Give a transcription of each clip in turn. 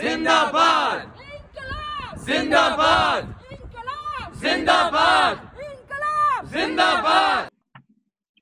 जिंदाबाद जिंदाबाद जिंदाबाद जिंदाबाद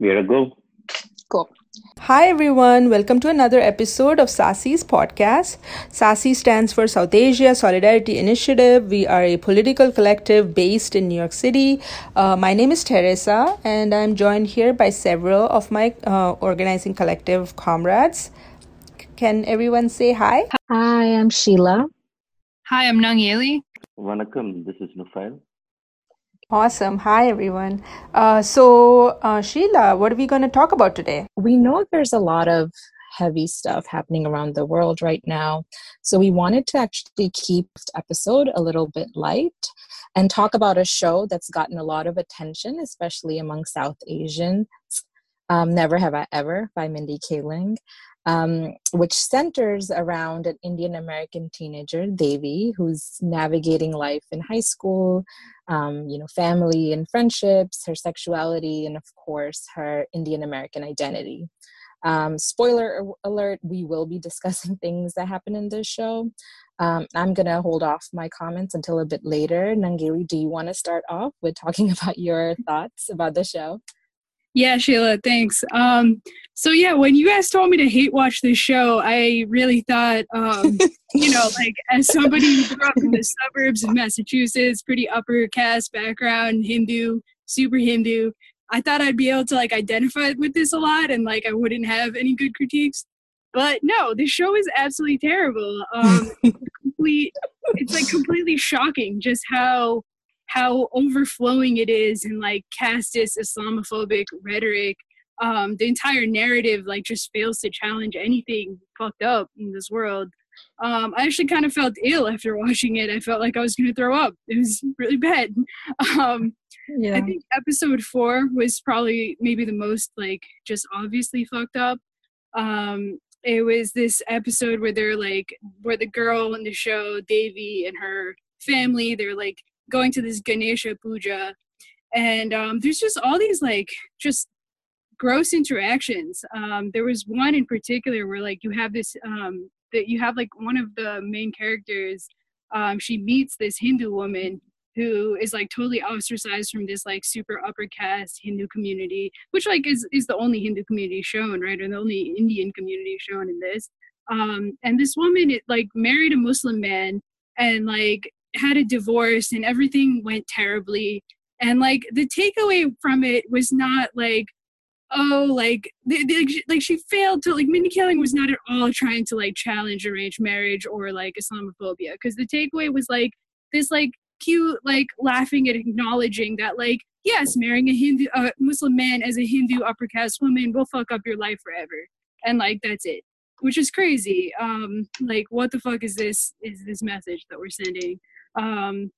We're a go. Cool. Hi, everyone. Welcome to another episode of SASI's podcast. SASI stands for South Asia Solidarity Initiative. We are a political collective based in New York City. Uh, my name is Teresa, and I'm joined here by several of my uh, organizing collective comrades. Can everyone say hi? Hi, I'm Sheila. Hi, I'm Nangeli. Vanakkam, this is Nufail. Awesome. Hi, everyone. Uh, so, uh, Sheila, what are we going to talk about today? We know there's a lot of heavy stuff happening around the world right now. So, we wanted to actually keep this episode a little bit light and talk about a show that's gotten a lot of attention, especially among South Asians. Um, Never Have I Ever by Mindy Kaling um, which centers around an Indian American teenager, Devi, who's navigating life in high school, um, you know, family and friendships, her sexuality, and of course, her Indian American identity. Um, spoiler alert, we will be discussing things that happen in this show. Um, I'm going to hold off my comments until a bit later. Nangeli, do you want to start off with talking about your thoughts about the show? Yeah, Sheila, thanks. Um, so yeah, when you guys told me to hate watch this show, I really thought, um, you know, like as somebody who grew up in the suburbs of Massachusetts, pretty upper caste background, Hindu, super Hindu, I thought I'd be able to like identify with this a lot and like I wouldn't have any good critiques. But no, this show is absolutely terrible. Um, complete, it's like completely shocking just how how overflowing it is in like casteist Islamophobic rhetoric. Um, the entire narrative like just fails to challenge anything fucked up in this world. Um, I actually kind of felt ill after watching it. I felt like I was going to throw up. It was really bad. Um, yeah. I think episode four was probably maybe the most like just obviously fucked up. Um, it was this episode where they're like, where the girl in the show, Devi, and her family, they're like going to this Ganesha puja, and um, there's just all these like just gross interactions. Um, there was one in particular where like you have this um, that you have like one of the main characters. Um, she meets this Hindu woman who is like totally ostracized from this like super upper caste Hindu community, which like is is the only Hindu community shown, right, or the only Indian community shown in this. Um, and this woman, it, like married a Muslim man, and like had a divorce and everything went terribly. And like the takeaway from it was not like oh like the, the, like she failed to like mindy kaling was not at all trying to like challenge arranged marriage or like islamophobia. Because the takeaway was like this like cute like laughing and acknowledging that like yes marrying a hindu uh, muslim man as a hindu upper caste woman will fuck up your life forever. And like that's it. Which is crazy. Um like what the fuck is this is this message that we're sending um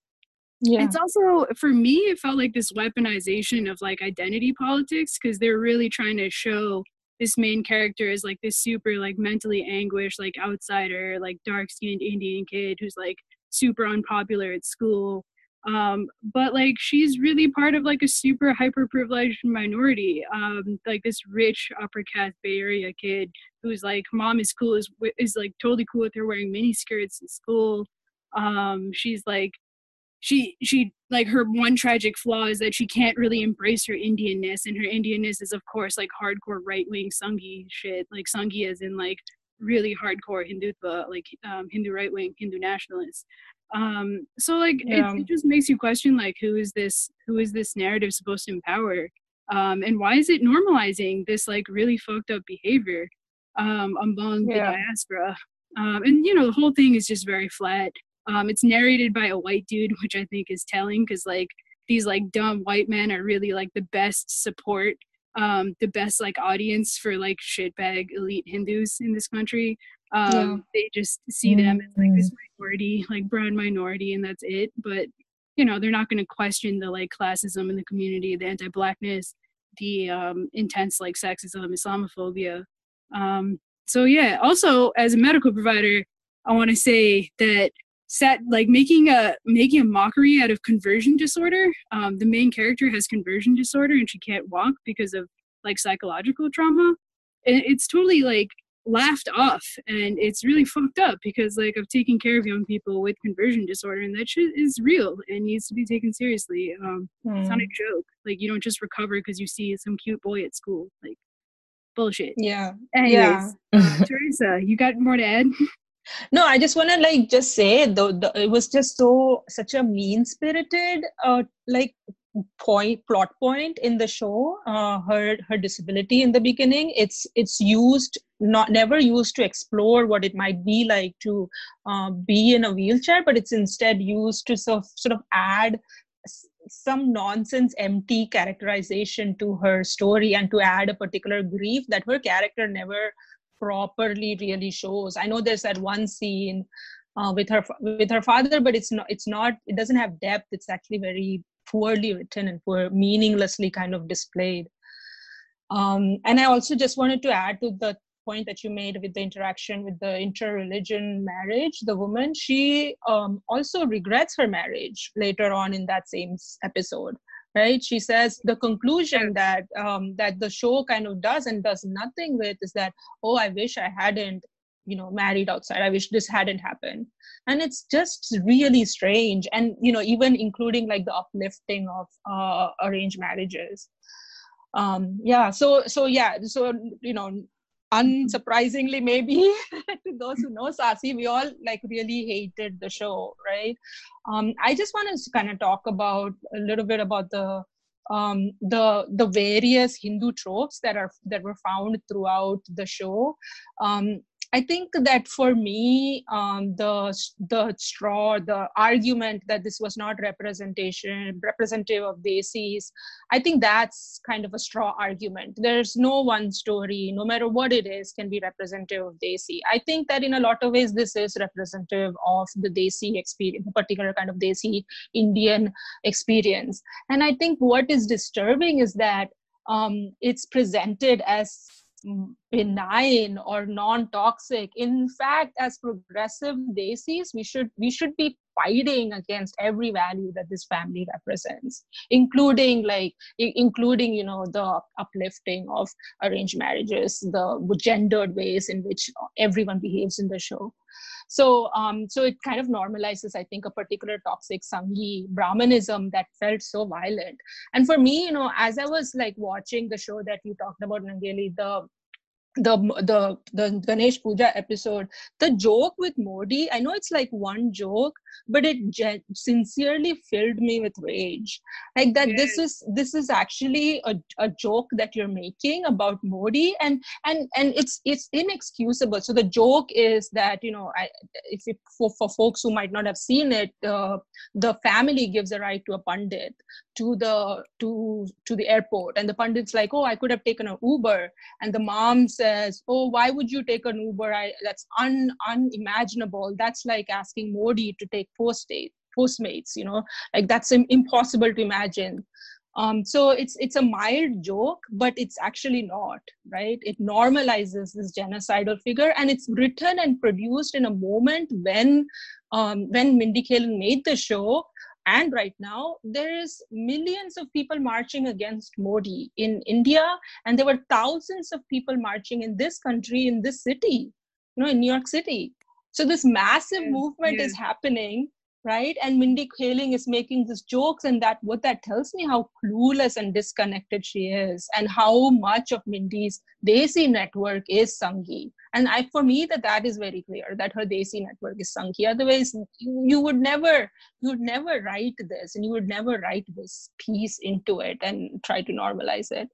yeah. It's also for me it felt like this weaponization of like identity politics because they're really trying to show this main character is like this super like mentally anguished like outsider like dark skinned indian kid who's like super unpopular at school um but like she's really part of like a super hyper privileged minority um like this rich upper caste bay area kid who's like mom is cool is is like totally cool with her wearing mini skirts at school um she's like she she like her one tragic flaw is that she can't really embrace her indianness and her indianness is of course like hardcore right-wing sanghi shit like sanghi as in like really hardcore hindutva like um, hindu right-wing hindu nationalists um so like yeah. it, it, just makes you question like who is this who is this narrative supposed to empower um and why is it normalizing this like really fucked up behavior um among yeah. the diaspora um and you know the whole thing is just very flat um, it's narrated by a white dude, which I think is telling because like these like dumb white men are really like the best support, um, the best like audience for like shitbag elite Hindus in this country. Um, yeah. They just see them as like this minority, like brown minority, and that's it. But you know, they're not going to question the like classism in the community, the anti-blackness, the um, intense like sexism, Islamophobia. Um, so yeah. Also, as a medical provider, I want to say that set like making a making a mockery out of conversion disorder. Um, the main character has conversion disorder and she can't walk because of like psychological trauma. And it's totally like laughed off and it's really fucked up because like i've taken care of young people with conversion disorder and that shit is real and needs to be taken seriously. Um mm. it's not a hmm. joke. Like you don't just recover because you see some cute boy at school. Like bullshit. Yeah. Anyways, yeah uh, teresa you got more to add no i just want to like just say though it was just so such a mean spirited uh like point plot point in the show uh, her her disability in the beginning. It's it's used not never used to explore what it might be like to uh, be in a wheelchair but it's instead used to sort of, sort of add some nonsense empty characterization to her story and to add a particular grief that her character never properly really shows. I know there's that one scene uh, with her with her father but it's not it's not it doesn't have depth. It's actually very poorly written and poor meaninglessly kind of displayed. Um, and i also just wanted to add to the point that you made with the interaction with the interreligion marriage the woman she um, also regrets her marriage later on in that same episode right? She says the conclusion that um, that the show kind of does and does nothing with is that oh i wish i hadn't you know married outside. I wish this hadn't happened. And it's just really strange. And you know even including like the uplifting of uh, arranged marriages. Um yeah so so yeah so you know unsurprisingly maybe to those who know Sasi, we all like really hated the show, right? Um, I just want to kind of talk about a little bit about the um, the the various Hindu tropes that are that were found throughout the show. Um, I think that for me, um, the the straw, the argument that this was not representation representative of the Desis, I think that's kind of a straw argument. There's no one story, no matter what it is, can be representative of the Desi. I think that in a lot of ways, this is representative of the Desi experience, particular kind of Desi Indian experience. And I think what is disturbing is that um, it's presented as benign or non-toxic. In fact as progressive desis we should we should be fighting against every value that this family represents including like including you know the uplifting of arranged marriages the gendered ways in which everyone behaves in the show. So um, so it kind of normalizes i think a particular toxic sanghi brahmanism that felt so violent. And for me you know as i was like watching the show that you talked about nangeli the the the the Ganesh Puja episode, the joke with Modi, I know it's like one joke, but it gen- sincerely filled me with rage. Like that, yes. this is this is actually a, a joke that you're making about Modi, and and and it's it's inexcusable. So the joke is that you know, I if it, for for folks who might not have seen it, uh, the family gives a ride to a pundit to the to to the airport, and the pundit's like, oh, I could have taken an Uber, and the mom says, oh, why would you take an Uber? I, that's un unimaginable. That's like asking Modi to take like post postmates you know like that's impossible to imagine. Um, so it's it's a mild joke but it's actually not right? It normalizes this genocidal figure and it's written and produced in a moment when um, when mindy kaling made the show. And right now there is millions of people marching against modi in india and there were thousands of people marching in this country in this city you know in new york city so this massive yes, movement yes. is happening right? And mindy kaling is making these jokes and that what that tells me how clueless and disconnected she is and how much of mindy's desi network is sanghi and i for me that that is very clear that her desi network is sanghi otherwise you, you would never you would never write this and you would never write this piece into it and try to normalize it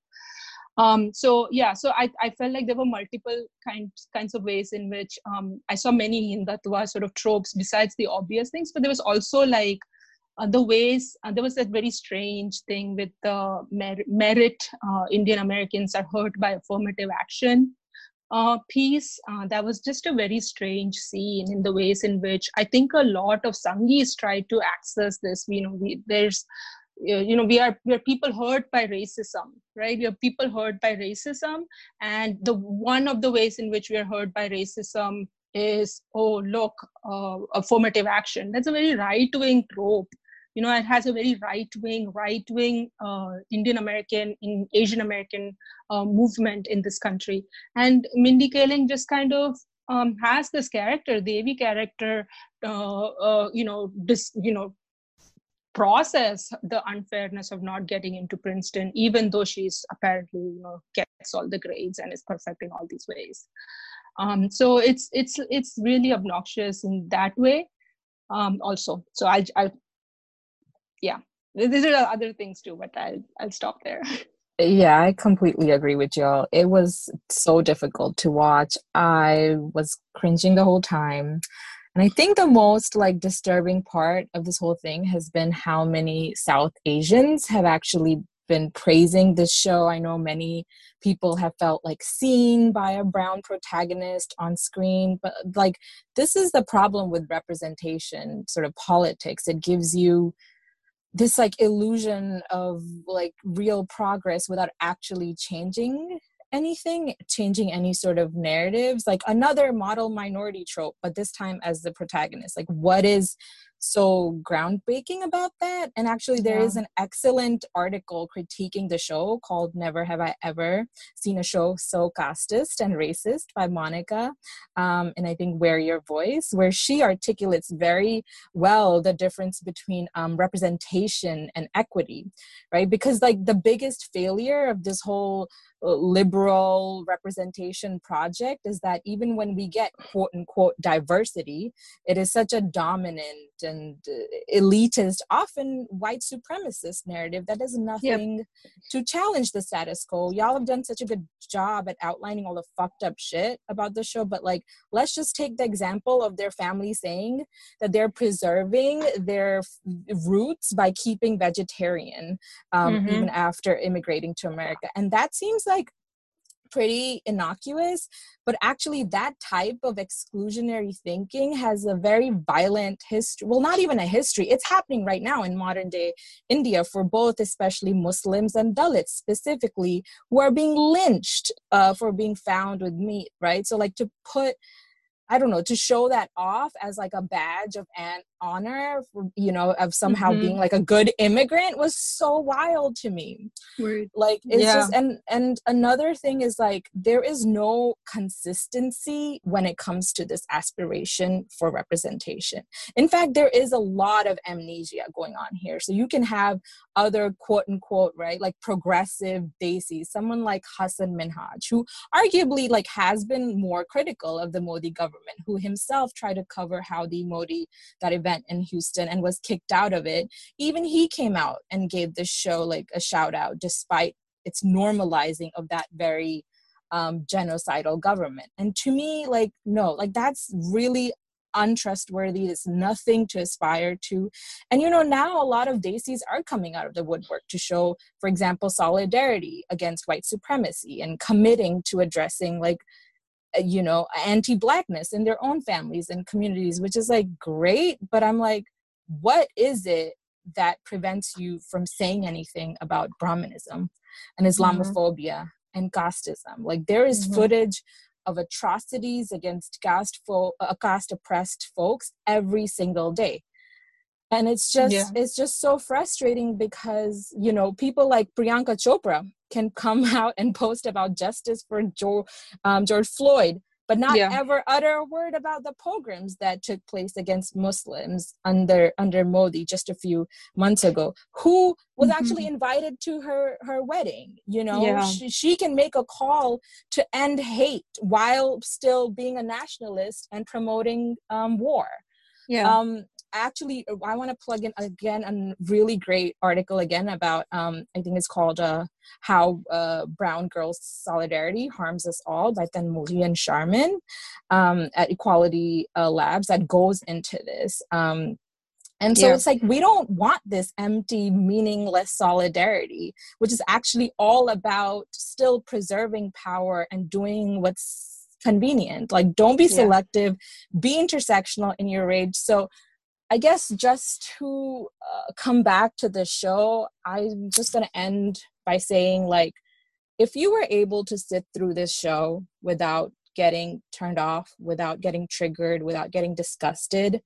um, so yeah so I, I felt like there were multiple kinds kinds of ways in which um, i saw many hindutva sort of tropes besides the obvious things but there was also like uh, the ways uh, there was that very strange thing with the mer- merit uh, indian americans are hurt by affirmative action uh, piece uh, that was just a very strange scene in the ways in which i think a lot of sanghis tried to access this you know we, there's you know we are we are people hurt by racism right? We are people hurt by racism and the one of the ways in which we are hurt by racism is oh look uh, affirmative action. That's a very right wing trope. You know, it has a very right wing, right wing uh, Indian American, in Asian American uh, movement in this country. And Mindy Kaling just kind of um, has this character, the AV character, uh, uh, you know, this, you know, process the unfairness of not getting into Princeton, even though she's apparently, you know, gets all the grades and is perfect in all these ways. Um, so it's it's it's really obnoxious in that way. Um, also, so I'll, I'll yeah, there are other things too, but I'll I'll stop there. Yeah, I completely agree with you. It was so difficult to watch. I was cringing the whole time. And I think the most like disturbing part of this whole thing has been how many South Asians have actually been praising this show. I know many people have felt like seen by a brown protagonist on screen, but like this is the problem with representation, sort of politics. It gives you this like illusion of like real progress without actually changing anything changing any sort of narratives? Like another model minority trope but this time as the protagonist. Like what is so groundbreaking about that. And actually, there yeah. is an excellent article critiquing the show called Never Have I Ever Seen a Show So Casteist and Racist by Monica. Um, and I think Wear Your Voice, where she articulates very well the difference between um, representation and equity, right? Because, like, the biggest failure of this whole uh, liberal representation project is that even when we get quote unquote diversity, it is such a dominant and uh, elitist, often white supremacist narrative that does nothing yep. to challenge the status quo. Y'all have done such a good job at outlining all the fucked up shit about the show, but like, let's just take the example of their family saying that they're preserving their roots by keeping vegetarian um, mm-hmm. even after immigrating to America. And that seems like pretty innocuous but actually that type of exclusionary thinking has a very violent history well not even a history it's happening right now in modern day india for both especially muslims and dalits specifically who are being lynched uh, for being found with meat right? So like to put I don't know, to show that off as like a badge of an honor, for, you know, of somehow mm-hmm. being like a good immigrant was so wild to me. Word. Like it's yeah. just and and another thing is like there is no consistency when it comes to this aspiration for representation. In fact, there is a lot of amnesia going on here. So you can have other quote unquote right like progressive desis, someone like Hasan Minhaj, who arguably like has been more critical of the Modi government government, who himself tried to cover how the Modi, that event in Houston, and was kicked out of it. Even he came out and gave this show like a shout out, despite its normalizing of that very um, genocidal government. And to me, like, no, like that's really untrustworthy. It's nothing to aspire to. And you know, now a lot of desis are coming out of the woodwork to show, for example, solidarity against white supremacy and committing to addressing like you know anti-blackness in their own families and communities which is like great but i'm like what is it that prevents you from saying anything about brahmanism and mm-hmm. islamophobia mm-hmm. and casteism like there is mm-hmm. footage of atrocities against caste fo- uh, caste oppressed folks every single day and it's just yeah. it's just so frustrating because you know people like priyanka chopra can come out and post about justice for george, um, george floyd but not yeah. ever utter a word about the pogroms that took place against muslims under under modi just a few months ago who was mm-hmm. actually invited to her her wedding you know yeah. she, she can make a call to end hate while still being a nationalist and promoting um, war yeah. Um, actually uh, i want to plug in again a really great article again about um, i think it's called uh, how uh, brown girls solidarity harms us all by Tanmuri and sharmin um, at equality uh, labs that goes into this um, and so yeah. it's like we don't want this empty, meaningless solidarity, which is actually all about still preserving power and doing what's convenient. Like, don't be selective, yeah. be intersectional in your rage. So, I guess just to uh, come back to the show, I'm just going to end by saying, like, if you were able to sit through this show without getting turned off, without getting triggered, without getting disgusted,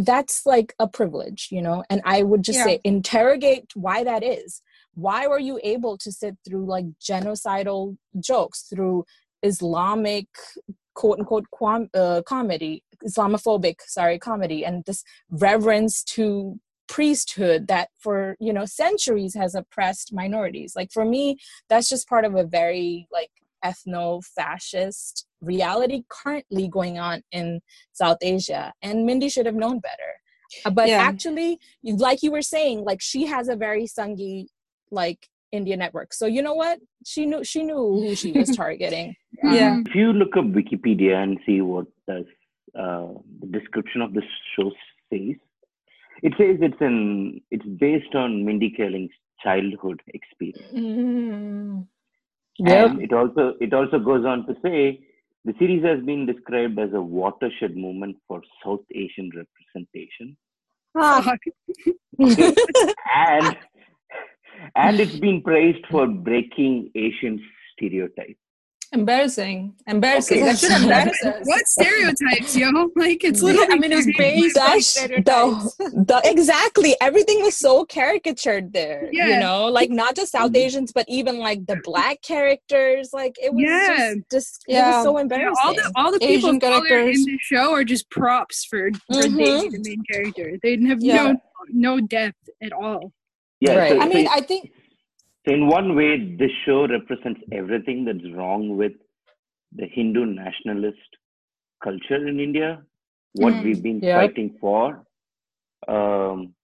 that's like a privilege you know and i would just Yeah. say interrogate why that is why were you able to sit through like genocidal jokes through islamic quote unquote quam, uh, comedy islamophobic sorry comedy and this reverence to priesthood that for you know centuries has oppressed minorities. Like for me that's just part of a very like ethno-fascist reality currently going on in south asia and mindy should have known better. Uh, but Yeah. actually like you were saying like she has a very sanghi like india network. So you know what? She knew she knew who she was targeting Yeah. Mhm. If you look up Wikipedia and see what does uh, the description of the show says, it says it's an it's based on Mindy Kaling's childhood experience. Mm. Yep. And it also it also goes on to say the series has been described as a watershed moment for South Asian representation, Ah. And and it's been praised for breaking Asian stereotypes. Embarrassing. Embarrassing. Okay. That should embarrass us. What stereotypes, yo? Like it's Yeah, literally. I mean, it was based on That's stereotypes. the, the exactly everything was so caricatured there Yeah. you know like not just south asians but even like the black characters like it was Yeah. just, just it Yeah. was so Yeah, embarrassing all the all the people Asian of color in the show are just props for, for Mhm. Daisy, the main character. They didn't have Yeah. no no depth at all. Yeah, Right. so, I so mean, I think So in one way, this show represents everything that's wrong with the Hindu nationalist culture in India, what Mm. we've been Yep. fighting for. Um,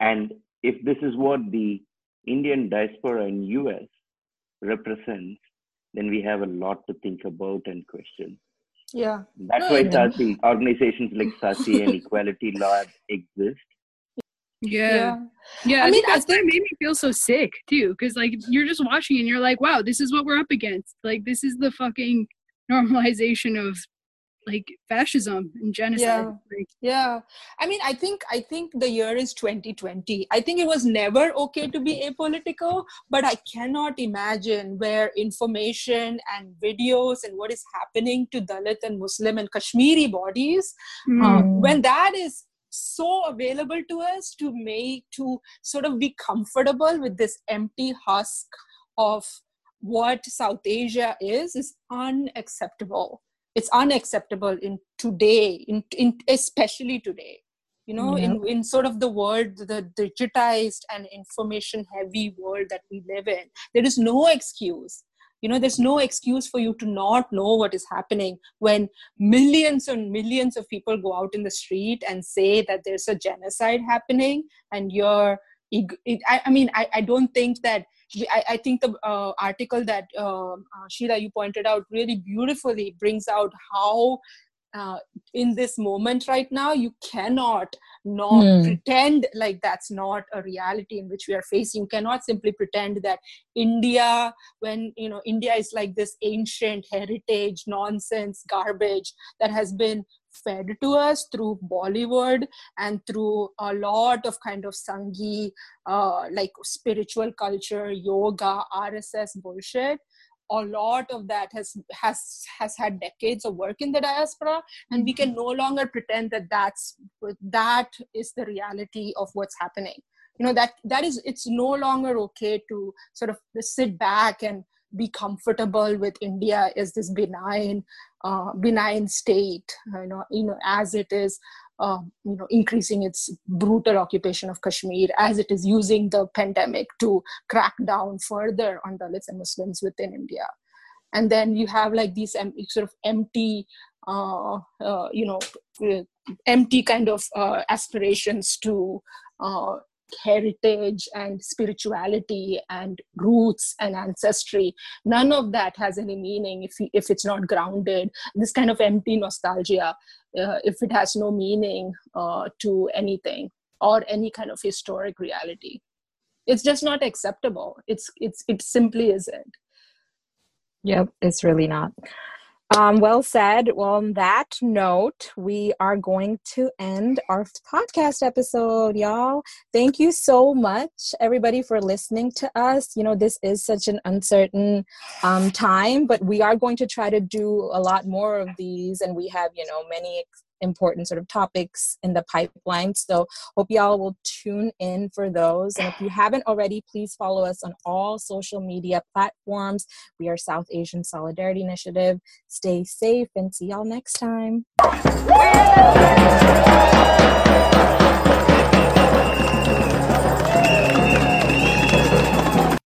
and if this is what the Indian diaspora in US represents, then we have a lot to think about and question. yeah. That's No, why and- SASI, organizations like SASI and Equality Lab exist. Yeah. Yeah. Yeah, I mean, that's why it made me feel so sick too, because like you're just watching and you're like, wow, this is what we're up against. Like this is the fucking normalization of like fascism and genocide. Yeah. Like, Yeah. I mean, I think I think the year is 2020. I think it was never okay to be apolitical, but I cannot imagine where information and videos and what is happening to Dalit and Muslim and Kashmiri bodies mm, uh, Mm. when that is so available to us to make to sort of be comfortable with this empty husk of what south asia is is unacceptable. It's unacceptable in today in, in especially today. You know in, in sort of the world the digitized and information heavy world that we live in there is no excuse you know there's no excuse for you to not know what is happening when millions and millions of people go out in the street and say that there's a genocide happening and you're it- I, I mean I, I don't think that I, I think the uh, article that um uh, Sheila you pointed out really beautifully brings out how uh, in this moment right now you cannot not Hmm. pretend like that's not a reality in which we are facing you cannot simply pretend that india when you know india is like this ancient heritage nonsense garbage that has been fed to us through bollywood and through a lot of kind of sanghi uh, like spiritual culture yoga rss bullshit a lot of that has has has had decades of work in the diaspora and we can no longer pretend that that's that is the reality of what's happening. You know that that is it's no longer okay to sort of sit back and be comfortable with india as this benign uh, benign state you know you know as it is uh, you know increasing its brutal occupation of kashmir as it is using the pandemic to crack down further on dalits and muslims within india. And then you have like these sort of empty uh, uh, you know uh, empty kind of uh, aspirations to uh, heritage and spirituality and roots and ancestry none of that has any meaning if if it's not grounded. This kind of empty nostalgia uh, if it has no meaning uh, to anything or any kind of historic reality. It's just not acceptable. It's it's it simply isn't. Yep, it's really not. Um, well said. Well, on that note, we are going to end our podcast episode, y'all. Thank you so much, everybody, for listening to us. You know, this is such an uncertain um, time, but we are going to try to do a lot more of these, and we have, you know, many ex- important sort of topics in the pipeline. So, hope y'all will tune in for those. And if you haven't already, please follow us on all social media platforms. We are South Asian Solidarity Initiative. Stay safe and see y'all next time.